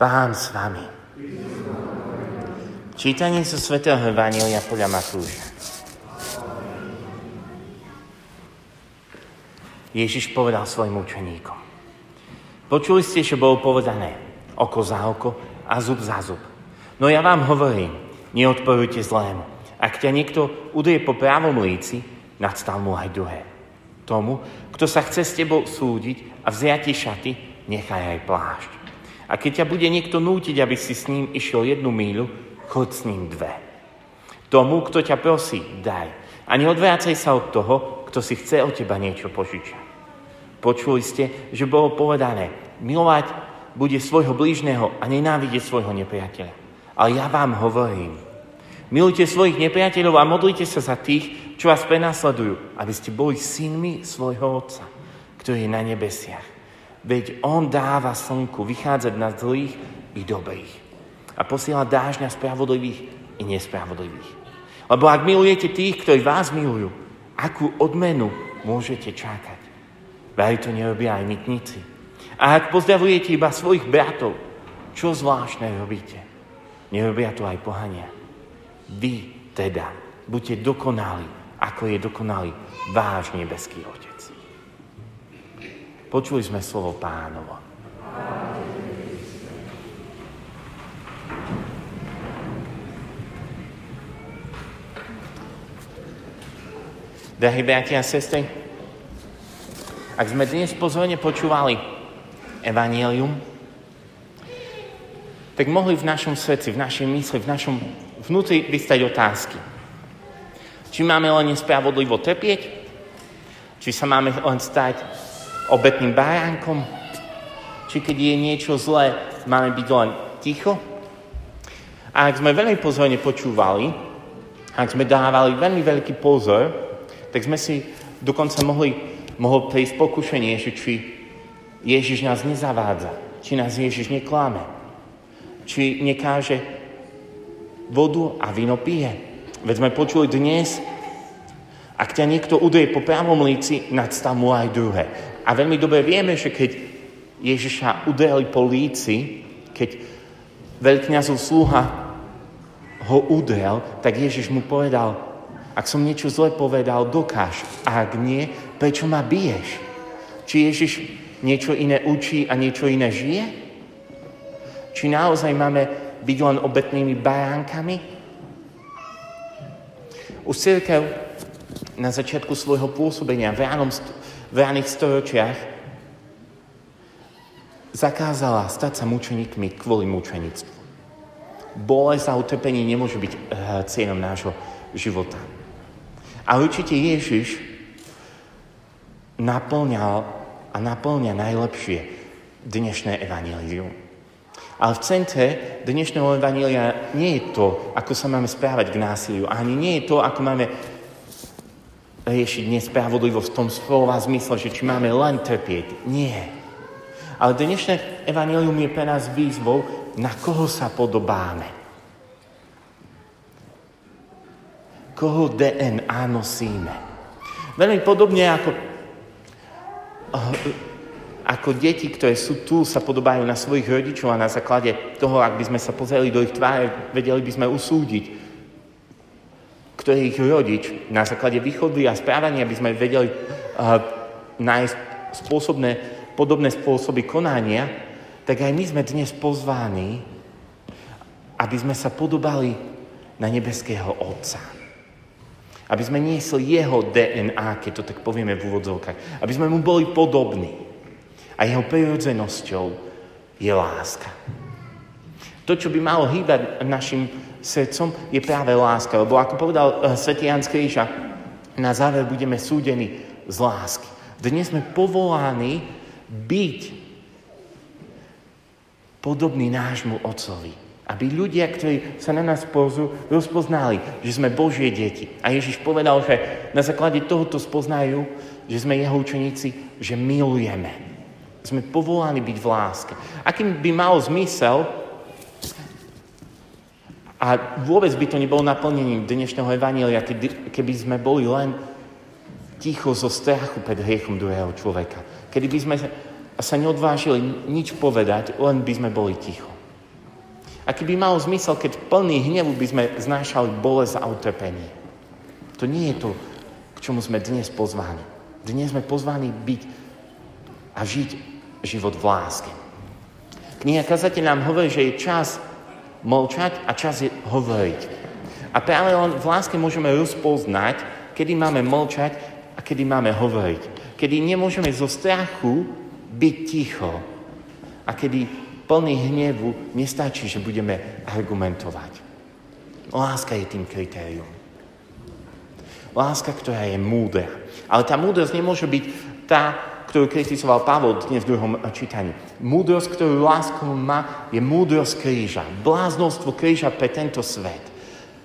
Pán s vami. Čítanie zo svätého Evangelia podľa Matúša. Ježiš povedal svojim učeníkom. Počuli ste, že bolo povedané oko za oko a zub za zub. No ja vám hovorím, neodporujte zlému. Ak ťa niekto udeje po právom líci, nadstal mu aj druhé. Tomu, kto sa chce s tebou súdiť a vziať šaty, nechaj aj plášť. A keď ťa bude niekto nútiť, aby si s ním išiel jednu míľu, choď s ním dve. Tomu, kto ťa prosí, daj. A neodvrácaj sa od toho, kto si chce od teba niečo požičať. Počuli ste, že bolo povedané, milovať bude svojho blížneho a nenávidieť svojho nepriateľa. Ale ja vám hovorím, milujte svojich nepriateľov a modlite sa za tých, čo vás prenasledujú, aby ste boli synmi svojho Otca, ktorý je na nebesiach. Veď On dáva slnku vychádzať na zlých i dobrých. A posiela dáž na spravodlivých i nespravodlivých. Lebo ak milujete tých, ktorí vás milujú, akú odmenu môžete čakať? Veď to nerobia aj mytníci. A ak pozdravujete iba svojich bratov, čo zvláštne robíte? Nerobia to aj pohania. Vy teda buďte dokonali, ako je dokonalý váš nebeský Otec. Počuli sme slovo pánovo. Drahí bratia a sestry, ak sme dnes pozorne počúvali Evangelium, tak mohli v našom srdci, v našej mysli, v našom vnútri vystať otázky. Či máme len nespravodlivo trpieť? Či sa máme len stať obetným baránkom? Či keď je niečo zlé, máme byť len ticho? A ak sme veľmi pozorne počúvali, ak sme dávali veľmi veľký pozor, tak sme si dokonca mohli, mohol prísť pokušenie, že či Ježiš nás nezavádza, či nás Ježiš neklame, či nekáže vodu a víno pije. Veď sme počuli dnes, ak ťa niekto udeje po pravom líci, nadstav mu aj druhé. A veľmi dobre vieme, že keď Ježiša udeli po líci, keď veľkňazov sluha ho udrel, tak Ježiš mu povedal, ak som niečo zle povedal, dokáž. Ak nie, prečo ma biješ? Či Ježiš niečo iné učí a niečo iné žije? Či naozaj máme byť len obetnými baránkami? Už církev na začiatku svojho pôsobenia v, ránom, v ránych storočiach zakázala stať sa mučeníkmi kvôli mučenictvu. Bolesť a utrpenie nemôže byť uh, cieľom nášho života. A určite Ježiš naplňal a naplňa najlepšie dnešné evanílium. Ale v centre dnešného evanília nie je to, ako sa máme správať k násiliu, ani nie je to, ako máme riešiť nespravodlivosť v tom slova zmysle, že či máme len trpieť. Nie. Ale dnešné evanilium je pre nás výzvou, na koho sa podobáme. Koho DNA nosíme. Veľmi podobne ako, ako deti, ktoré sú tu, sa podobajú na svojich rodičov a na základe toho, ak by sme sa pozreli do ich tváre, vedeli by sme usúdiť, kto je ich rodič, na základe výchovy a správania by sme vedeli uh, nájsť spôsobné, podobné spôsoby konania, tak aj my sme dnes pozváni, aby sme sa podobali na nebeského Otca. Aby sme niesli jeho DNA, keď to tak povieme v úvodzovkách. Aby sme mu boli podobní. A jeho prirodzenosťou je láska. To, čo by malo hýbať našim srdcom, je práve láska. Lebo ako povedal uh, svätý Jan z na záver budeme súdení z lásky. Dnes sme povolaní byť podobný nášmu Otcovi. Aby ľudia, ktorí sa na nás pozú, rozpoznali, že sme Božie deti. A Ježiš povedal, že na základe tohoto spoznajú, že sme jeho učeníci, že milujeme. Sme povolaní byť v láske. Akým by mal zmysel, a vôbec by to nebolo naplnením dnešného evanília, keby, keby sme boli len ticho zo strachu pred hriechom druhého človeka. Kedy by sme sa neodvážili nič povedať, len by sme boli ticho. Aký by mal zmysel, keď plný hnevu by sme znášali bolesť a utrpenie. To nie je to, k čomu sme dnes pozvaní. Dnes sme pozvaní byť a žiť život v láske. Kniha kazateľ nám hovorí, že je čas molčať a čas je hovoriť. A práve len v láske môžeme rozpoznať, kedy máme molčať a kedy máme hovoriť. Kedy nemôžeme zo strachu byť ticho a kedy plný hnevu nestačí, že budeme argumentovať. Láska je tým kritérium. Láska, ktorá je múdra. Ale tá múdrosť nemôže byť tá, ktorú kritizoval Pavol dnes v druhom čítaní. Múdrosť, ktorú lásku má, je múdrosť kríža. Bláznostvo kríža pre tento svet.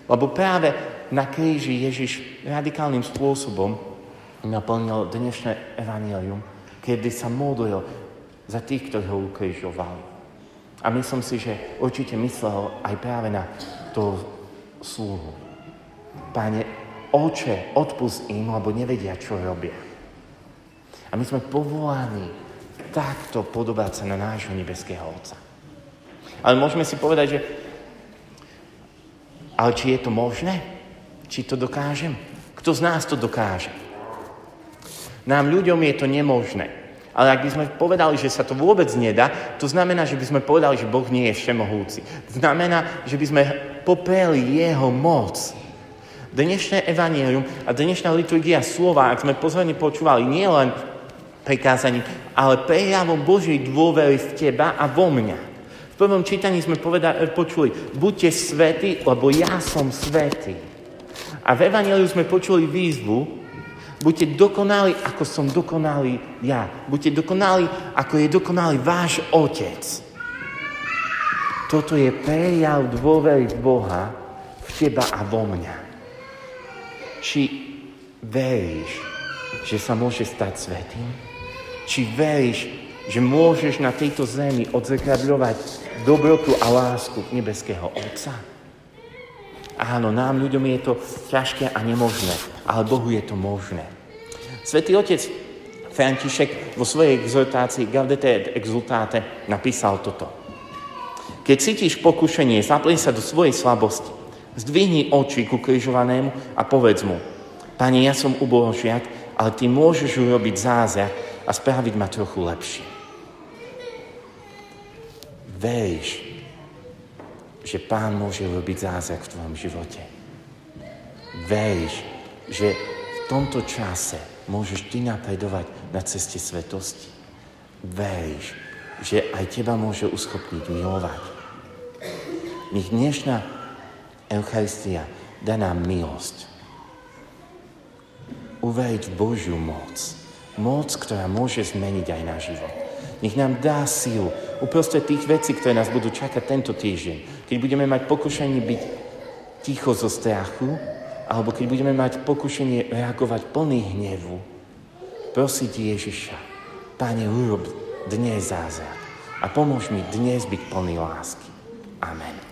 Lebo práve na kríži Ježiš radikálnym spôsobom naplnil dnešné evanílium, kedy sa modlil za tých, ktorí ho ukrižovali. A myslím si, že určite myslel aj práve na to sluhu. Páne, oče, odpust im, lebo nevedia, čo robia. A my sme povolaní takto podobať sa na nášho nebeského Otca. Ale môžeme si povedať, že ale či je to možné? Či to dokážem? Kto z nás to dokáže? Nám ľuďom je to nemožné. Ale ak by sme povedali, že sa to vôbec nedá, to znamená, že by sme povedali, že Boh nie je všemohúci. Znamená, že by sme popreli jeho moc. Dnešné evanílium a dnešná liturgia slova, ak sme pozorne počúvali, nie len prikázaním, ale prejavom Božej dôvery v teba a vo mňa. V prvom čítaní sme povedali, počuli, buďte svety, lebo ja som svetý. A v Evangeliu sme počuli výzvu, Buďte dokonali, ako som dokonalý ja. Buďte dokonali, ako je dokonalý váš Otec. Toto je prejav dôvery v Boha, v teba a vo mňa. Či veríš, že sa môže stať svetým? Či veríš, že môžeš na tejto zemi odzrkadľovať dobrotu a lásku nebeského Otca? Áno, nám ľuďom je to ťažké a nemožné, ale Bohu je to možné. Svetý otec František vo svojej exhortácii Gaudete et exultate napísal toto. Keď cítiš pokušenie, zapli sa do svojej slabosti. Zdvihni oči ku križovanému a povedz mu, Pane, ja som ubožiak, ale ty môžeš urobiť zázrak a spraviť ma trochu lepšie. Veríš, že Pán môže robiť zázrak v tvojom živote. Veríš, že v tomto čase môžeš ty napredovať na ceste svetosti. Veríš, že aj teba môže uschopniť milovať. Nech dnešná Eucharistia dá nám milosť. Uveriť v Božiu moc. Moc, ktorá môže zmeniť aj náš život. Nech nám dá sílu uprostred tých vecí, ktoré nás budú čakať tento týždeň. Keď budeme mať pokušenie byť ticho zo strachu, alebo keď budeme mať pokušenie reagovať plný hnevu, prosiť Ježiša, Pane, urob dnes zázrak a pomôž mi dnes byť plný lásky. Amen.